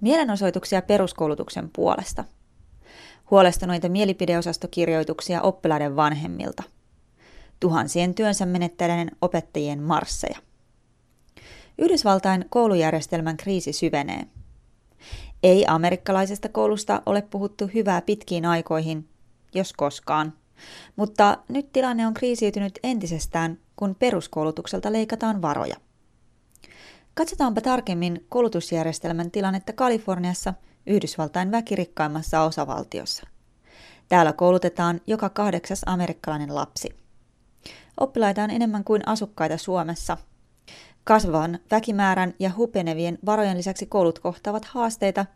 Mielenosoituksia peruskoulutuksen puolesta. Huolestuneita mielipideosastokirjoituksia oppilaiden vanhemmilta. Tuhansien työnsä menettäneiden opettajien marsseja. Yhdysvaltain koulujärjestelmän kriisi syvenee. Ei amerikkalaisesta koulusta ole puhuttu hyvää pitkiin aikoihin, jos koskaan. Mutta nyt tilanne on kriisiytynyt entisestään, kun peruskoulutukselta leikataan varoja. Katsotaanpa tarkemmin koulutusjärjestelmän tilannetta Kaliforniassa, Yhdysvaltain väkirikkaimmassa osavaltiossa. Täällä koulutetaan joka kahdeksas amerikkalainen lapsi. Oppilaita on enemmän kuin asukkaita Suomessa. Kasvavan väkimäärän ja hupenevien varojen lisäksi koulut kohtaavat haasteita,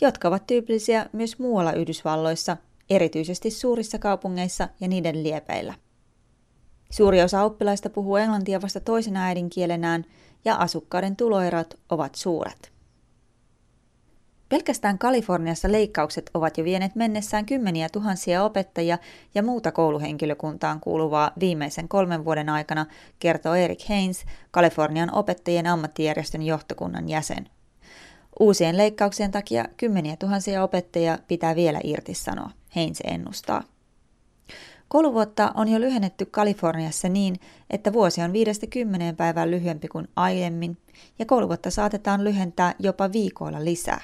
jotka ovat tyypillisiä myös muualla Yhdysvalloissa, erityisesti suurissa kaupungeissa ja niiden liepeillä. Suuri osa oppilaista puhuu englantia vasta toisena äidinkielenään ja asukkaiden tuloerot ovat suuret. Pelkästään Kaliforniassa leikkaukset ovat jo vieneet mennessään kymmeniä tuhansia opettajia ja muuta kouluhenkilökuntaan kuuluvaa viimeisen kolmen vuoden aikana, kertoo Erik Haynes, Kalifornian opettajien ammattijärjestön johtokunnan jäsen. Uusien leikkauksien takia kymmeniä tuhansia opettajia pitää vielä irtisanoa, Haynes ennustaa. Kouluvuotta on jo lyhennetty Kaliforniassa niin, että vuosi on 5-10 päivää lyhyempi kuin aiemmin, ja kouluvuotta saatetaan lyhentää jopa viikoilla lisää.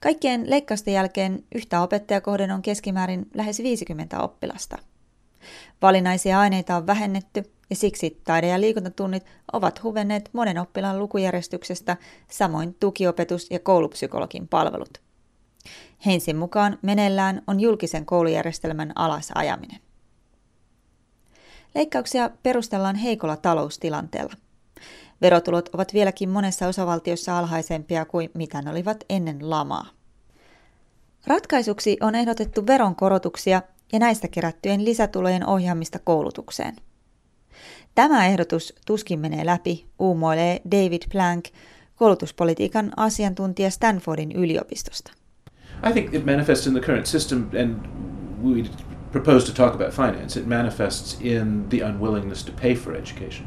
Kaikkien leikkausten jälkeen yhtä opettajakohden on keskimäärin lähes 50 oppilasta. Valinnaisia aineita on vähennetty ja siksi taide- ja liikuntatunnit ovat huvenneet monen oppilaan lukujärjestyksestä, samoin tukiopetus ja koulupsykologin palvelut. Heinsin mukaan meneillään on julkisen koulujärjestelmän alasajaminen. Leikkauksia perustellaan heikolla taloustilanteella. Verotulot ovat vieläkin monessa osavaltiossa alhaisempia kuin mitä ne olivat ennen lamaa. Ratkaisuksi on ehdotettu veronkorotuksia ja näistä kerättyjen lisätulojen ohjaamista koulutukseen. Tämä ehdotus tuskin menee läpi, uumoilee David Plank, koulutuspolitiikan asiantuntija Stanfordin yliopistosta. I think it manifests in the current system, and we propose to talk about finance. It manifests in the unwillingness to pay for education.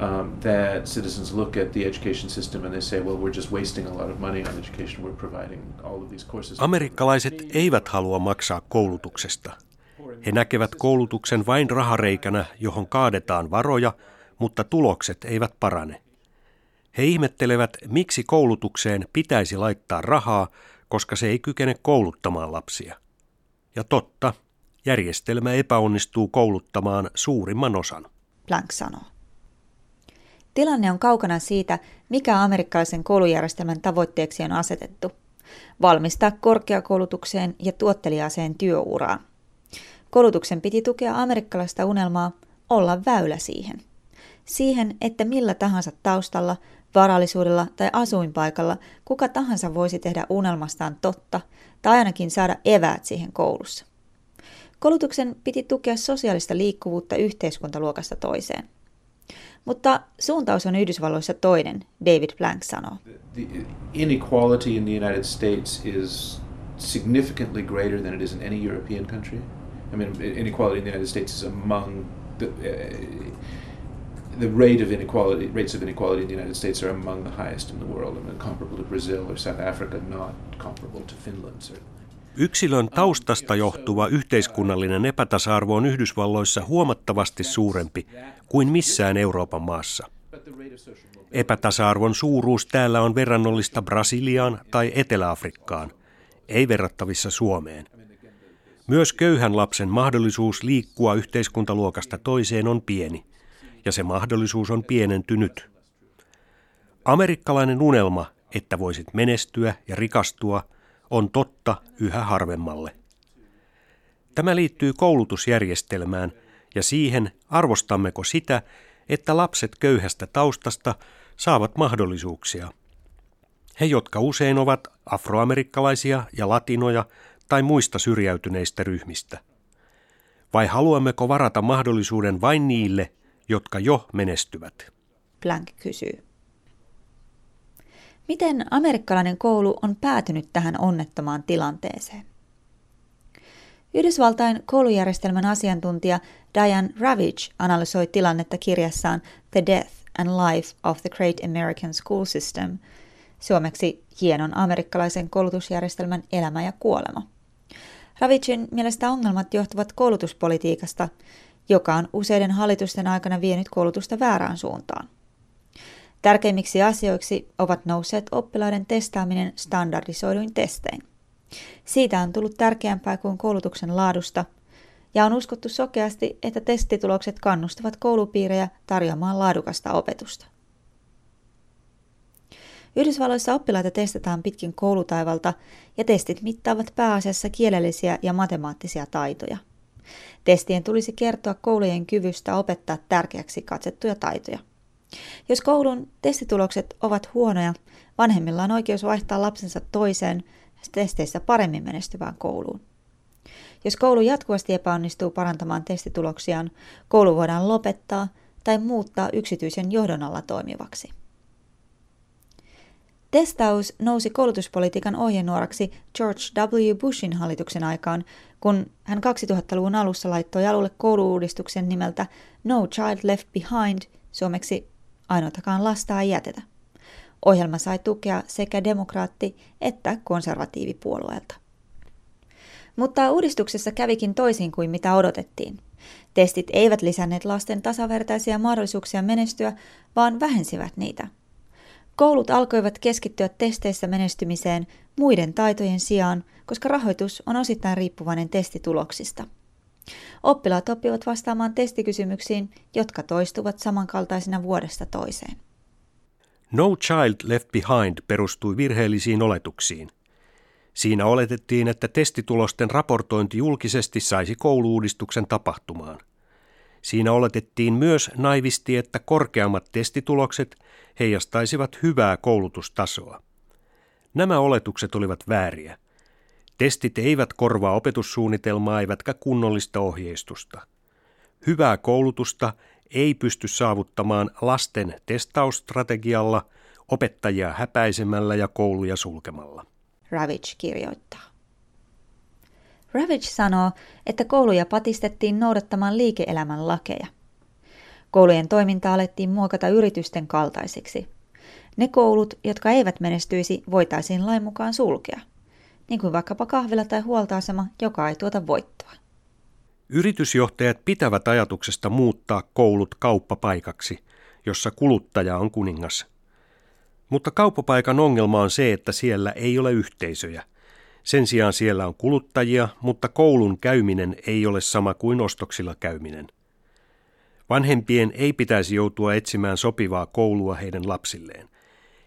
Um, that citizens look at the education system and they say, well, we're just wasting a lot of money on education. We're providing all of these courses. Amerikkalaiset eivät halua maksaa koulutuksesta. He näkevät koulutuksen vain rahareikänä, johon kaadetaan varoja, mutta tulokset eivät parane. He ihmettelevät, miksi koulutukseen pitäisi laittaa rahaa, koska se ei kykene kouluttamaan lapsia. Ja totta, järjestelmä epäonnistuu kouluttamaan suurimman osan. Plank sanoo. Tilanne on kaukana siitä, mikä amerikkalaisen koulujärjestelmän tavoitteeksi on asetettu. Valmistaa korkeakoulutukseen ja tuotteliaaseen työuraan. Koulutuksen piti tukea amerikkalaista unelmaa olla väylä siihen. Siihen, että millä tahansa taustalla varallisuudella tai asuinpaikalla kuka tahansa voisi tehdä unelmastaan totta tai ainakin saada eväät siihen koulussa. Koulutuksen piti tukea sosiaalista liikkuvuutta yhteiskuntaluokasta toiseen. Mutta suuntaus on Yhdysvalloissa toinen, David Plank sanoo. The inequality in the United States is significantly greater than it is in any European country. I mean, inequality in the United States is among the, uh, the rate of inequality, rates of inequality in the United States are among the highest in the world. Mean, comparable to Brazil or South Africa, not comparable to Finland certainly. Yksilön taustasta johtuva yhteiskunnallinen epätasa-arvo on Yhdysvalloissa huomattavasti suurempi kuin missään Euroopan maassa. Epätasa-arvon suuruus täällä on verrannollista Brasiliaan tai Etelä-Afrikkaan, ei verrattavissa Suomeen. Myös köyhän lapsen mahdollisuus liikkua yhteiskuntaluokasta toiseen on pieni ja se mahdollisuus on pienentynyt. Amerikkalainen unelma, että voisit menestyä ja rikastua, on totta yhä harvemmalle. Tämä liittyy koulutusjärjestelmään ja siihen, arvostammeko sitä, että lapset köyhästä taustasta saavat mahdollisuuksia. He, jotka usein ovat afroamerikkalaisia ja latinoja tai muista syrjäytyneistä ryhmistä. Vai haluammeko varata mahdollisuuden vain niille, jotka jo menestyvät? Plank kysyy. Miten amerikkalainen koulu on päätynyt tähän onnettomaan tilanteeseen? Yhdysvaltain koulujärjestelmän asiantuntija Diane Ravitch analysoi tilannetta kirjassaan The Death and Life of the Great American School System suomeksi hienon amerikkalaisen koulutusjärjestelmän elämä ja kuolema. Ravichin mielestä ongelmat johtuvat koulutuspolitiikasta, joka on useiden hallitusten aikana vienyt koulutusta väärään suuntaan. Tärkeimmiksi asioiksi ovat nousseet oppilaiden testaaminen standardisoiduin testein. Siitä on tullut tärkeämpää kuin koulutuksen laadusta, ja on uskottu sokeasti, että testitulokset kannustavat koulupiirejä tarjoamaan laadukasta opetusta. Yhdysvalloissa oppilaita testataan pitkin koulutaivalta ja testit mittaavat pääasiassa kielellisiä ja matemaattisia taitoja. Testien tulisi kertoa koulujen kyvystä opettaa tärkeäksi katsettuja taitoja. Jos koulun testitulokset ovat huonoja, vanhemmilla on oikeus vaihtaa lapsensa toiseen testeissä paremmin menestyvään kouluun. Jos koulu jatkuvasti epäonnistuu parantamaan testituloksiaan, koulu voidaan lopettaa tai muuttaa yksityisen johdon alla toimivaksi. Testaus nousi koulutuspolitiikan ohjenuoraksi George W. Bushin hallituksen aikaan, kun hän 2000-luvun alussa laittoi alulle kouluuudistuksen nimeltä No Child Left Behind, suomeksi ainoatakaan lasta ei jätetä. Ohjelma sai tukea sekä demokraatti- että konservatiivipuolueelta. Mutta uudistuksessa kävikin toisin kuin mitä odotettiin. Testit eivät lisänneet lasten tasavertaisia mahdollisuuksia menestyä, vaan vähensivät niitä. Koulut alkoivat keskittyä testeissä menestymiseen muiden taitojen sijaan, koska rahoitus on osittain riippuvainen testituloksista. Oppilaat oppivat vastaamaan testikysymyksiin, jotka toistuvat samankaltaisina vuodesta toiseen. No Child Left Behind perustui virheellisiin oletuksiin. Siinä oletettiin, että testitulosten raportointi julkisesti saisi kouluudistuksen tapahtumaan. Siinä oletettiin myös naivisti, että korkeammat testitulokset heijastaisivat hyvää koulutustasoa. Nämä oletukset olivat vääriä. Testit eivät korvaa opetussuunnitelmaa eivätkä kunnollista ohjeistusta. Hyvää koulutusta ei pysty saavuttamaan lasten testausstrategialla, opettajia häpäisemällä ja kouluja sulkemalla. Ravage kirjoittaa. Ravage sanoo, että kouluja patistettiin noudattamaan liike-elämän lakeja. Koulujen toiminta alettiin muokata yritysten kaltaisiksi. Ne koulut, jotka eivät menestyisi, voitaisiin lain mukaan sulkea, niin kuin vaikkapa kahvila tai huoltoasema, joka ei tuota voittoa. Yritysjohtajat pitävät ajatuksesta muuttaa koulut kauppapaikaksi, jossa kuluttaja on kuningas. Mutta kauppapaikan ongelma on se, että siellä ei ole yhteisöjä. Sen sijaan siellä on kuluttajia, mutta koulun käyminen ei ole sama kuin ostoksilla käyminen. Vanhempien ei pitäisi joutua etsimään sopivaa koulua heidän lapsilleen.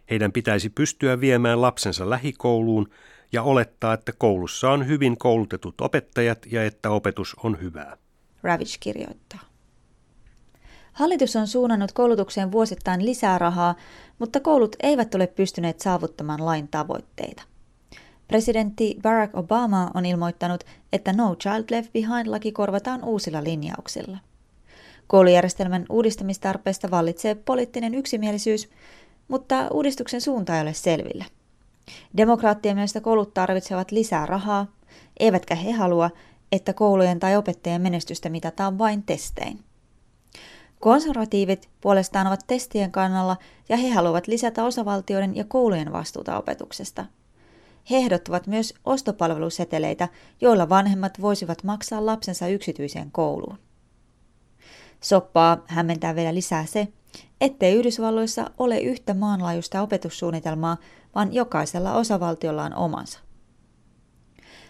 Heidän pitäisi pystyä viemään lapsensa lähikouluun ja olettaa, että koulussa on hyvin koulutetut opettajat ja että opetus on hyvää. Ravitch kirjoittaa. Hallitus on suunnannut koulutukseen vuosittain lisää rahaa, mutta koulut eivät ole pystyneet saavuttamaan lain tavoitteita. Presidentti Barack Obama on ilmoittanut, että No Child Left Behind-laki korvataan uusilla linjauksilla. Koulujärjestelmän uudistamistarpeesta vallitsee poliittinen yksimielisyys, mutta uudistuksen suunta ei ole selvillä. Demokraattien mielestä koulut tarvitsevat lisää rahaa, eivätkä he halua, että koulujen tai opettajien menestystä mitataan vain testein. Konservatiivit puolestaan ovat testien kannalla ja he haluavat lisätä osavaltioiden ja koulujen vastuuta opetuksesta. He ehdottavat myös ostopalveluseteleitä, joilla vanhemmat voisivat maksaa lapsensa yksityiseen kouluun. Soppaa hämmentää vielä lisää se, ettei Yhdysvalloissa ole yhtä maanlaajuista opetussuunnitelmaa, vaan jokaisella osavaltiolla on omansa.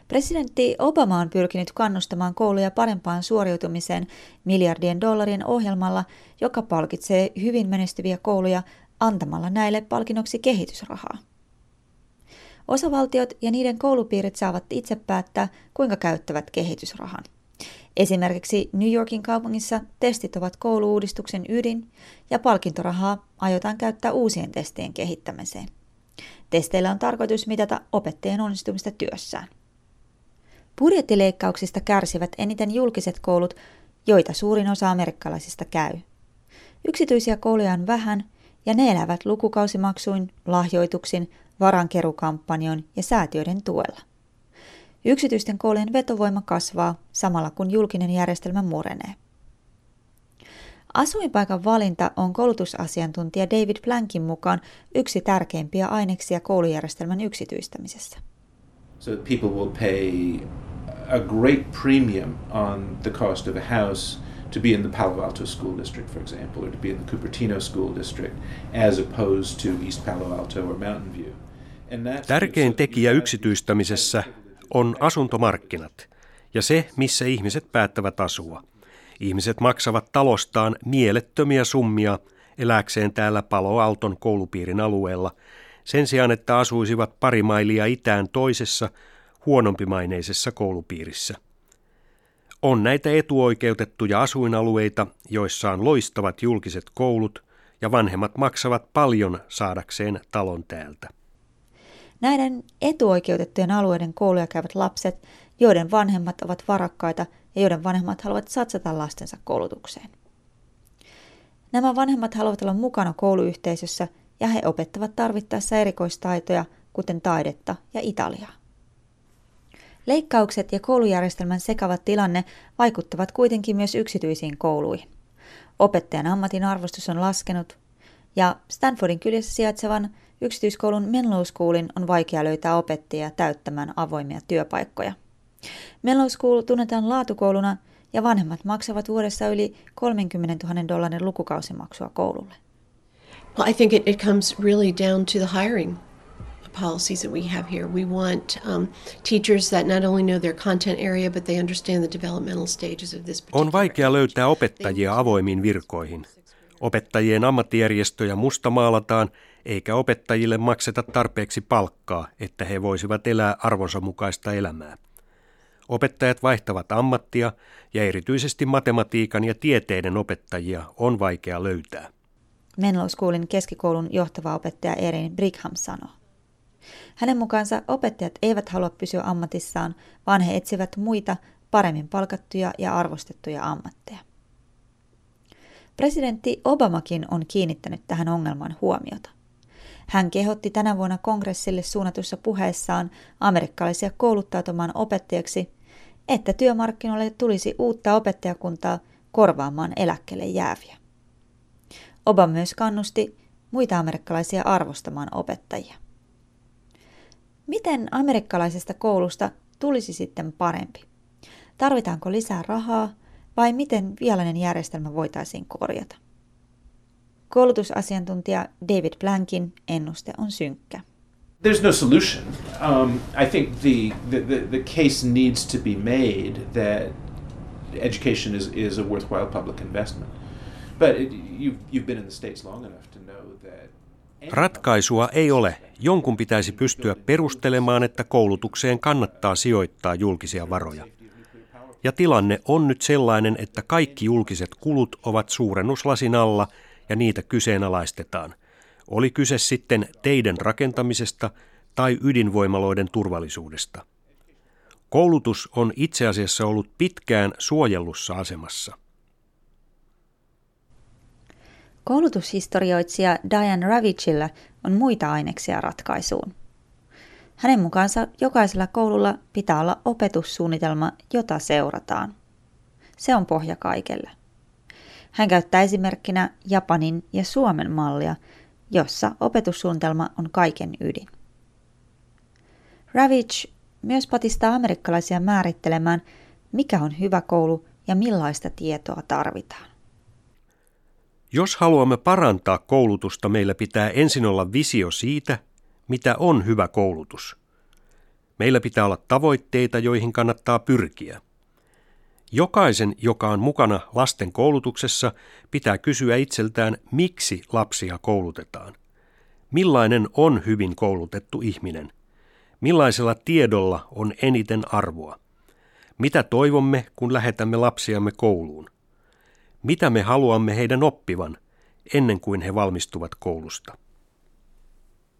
Presidentti Obama on pyrkinyt kannustamaan kouluja parempaan suoriutumiseen miljardien dollarien ohjelmalla, joka palkitsee hyvin menestyviä kouluja antamalla näille palkinnoksi kehitysrahaa. Osavaltiot ja niiden koulupiirit saavat itse päättää, kuinka käyttävät kehitysrahan. Esimerkiksi New Yorkin kaupungissa testit ovat kouluuudistuksen ydin ja palkintorahaa aiotaan käyttää uusien testien kehittämiseen. Testeillä on tarkoitus mitata opettajien onnistumista työssään. Budjettileikkauksista kärsivät eniten julkiset koulut, joita suurin osa amerikkalaisista käy. Yksityisiä kouluja on vähän ja ne elävät lukukausimaksuin, lahjoituksin, varankerukampanjon ja säätiöiden tuella. Yksityisten koulujen vetovoima kasvaa samalla kun julkinen järjestelmä murenee. Asuinpaikan valinta on koulutusasiantuntija David Plankin mukaan yksi tärkeimpiä aineksia koulujärjestelmän yksityistämisessä. So people will pay a great premium on the cost of a house to be in the Palo Alto School District, for example, or to be in the Cupertino School District, as opposed to East Palo Alto or Mountain View. Tärkein tekijä yksityistämisessä on asuntomarkkinat ja se, missä ihmiset päättävät asua. Ihmiset maksavat talostaan mielettömiä summia eläkseen täällä Palo Alton koulupiirin alueella, sen sijaan, että asuisivat pari mailia itään toisessa, huonompimaineisessa koulupiirissä. On näitä etuoikeutettuja asuinalueita, joissa on loistavat julkiset koulut ja vanhemmat maksavat paljon saadakseen talon täältä. Näiden etuoikeutettujen alueiden kouluja käyvät lapset, joiden vanhemmat ovat varakkaita ja joiden vanhemmat haluavat satsata lastensa koulutukseen. Nämä vanhemmat haluavat olla mukana kouluyhteisössä ja he opettavat tarvittaessa erikoistaitoja, kuten taidetta ja Italiaa. Leikkaukset ja koulujärjestelmän sekava tilanne vaikuttavat kuitenkin myös yksityisiin kouluihin. Opettajan ammatin arvostus on laskenut ja Stanfordin kyljessä sijaitsevan yksityiskoulun Menlo Schoolin on vaikea löytää opettajia täyttämään avoimia työpaikkoja. Menlo School tunnetaan laatukouluna ja vanhemmat maksavat vuodessa yli 30 000 dollarin lukukausimaksua koululle. Well, I think it, it comes really down to the hiring policies that we have here. We want um, teachers that not only know their content area, but they understand the developmental stages of this On vaikea löytää opettajia avoimiin virkoihin. Opettajien ammattijärjestöjä mustamaalataan, eikä opettajille makseta tarpeeksi palkkaa, että he voisivat elää arvonsa mukaista elämää. Opettajat vaihtavat ammattia ja erityisesti matematiikan ja tieteiden opettajia on vaikea löytää. Menlo Schoolin keskikoulun johtava opettaja Erin Brigham sanoo. Hänen mukaansa opettajat eivät halua pysyä ammatissaan, vaan he etsivät muita paremmin palkattuja ja arvostettuja ammatteja. Presidentti Obamakin on kiinnittänyt tähän ongelmaan huomiota. Hän kehotti tänä vuonna kongressille suunnatussa puheessaan amerikkalaisia kouluttautumaan opettajaksi, että työmarkkinoille tulisi uutta opettajakuntaa korvaamaan eläkkeelle jääviä. Obama myös kannusti muita amerikkalaisia arvostamaan opettajia. Miten amerikkalaisesta koulusta tulisi sitten parempi? Tarvitaanko lisää rahaa vai miten vialainen järjestelmä voitaisiin korjata? Koulutusasiantuntija David Blankin ennuste on synkkä. There's no solution. Um, I think the, the, the, case needs to be made that education is, is a worthwhile public investment. But it, you've, you've been in the States long enough to know that Ratkaisua ei ole. Jonkun pitäisi pystyä perustelemaan, että koulutukseen kannattaa sijoittaa julkisia varoja. Ja tilanne on nyt sellainen, että kaikki julkiset kulut ovat suurennuslasin alla ja niitä kyseenalaistetaan. Oli kyse sitten teiden rakentamisesta tai ydinvoimaloiden turvallisuudesta. Koulutus on itse asiassa ollut pitkään suojellussa asemassa. Koulutushistorioitsija Diane Ravitchillä on muita aineksia ratkaisuun. Hänen mukaansa jokaisella koululla pitää olla opetussuunnitelma, jota seurataan. Se on pohja kaikelle. Hän käyttää esimerkkinä Japanin ja Suomen mallia, jossa opetussuunnitelma on kaiken ydin. Ravitch myös patistaa amerikkalaisia määrittelemään, mikä on hyvä koulu ja millaista tietoa tarvitaan. Jos haluamme parantaa koulutusta, meillä pitää ensin olla visio siitä, mitä on hyvä koulutus. Meillä pitää olla tavoitteita, joihin kannattaa pyrkiä. Jokaisen, joka on mukana lasten koulutuksessa, pitää kysyä itseltään, miksi lapsia koulutetaan. Millainen on hyvin koulutettu ihminen? Millaisella tiedolla on eniten arvoa? Mitä toivomme, kun lähetämme lapsiamme kouluun? Mitä me haluamme heidän oppivan ennen kuin he valmistuvat koulusta?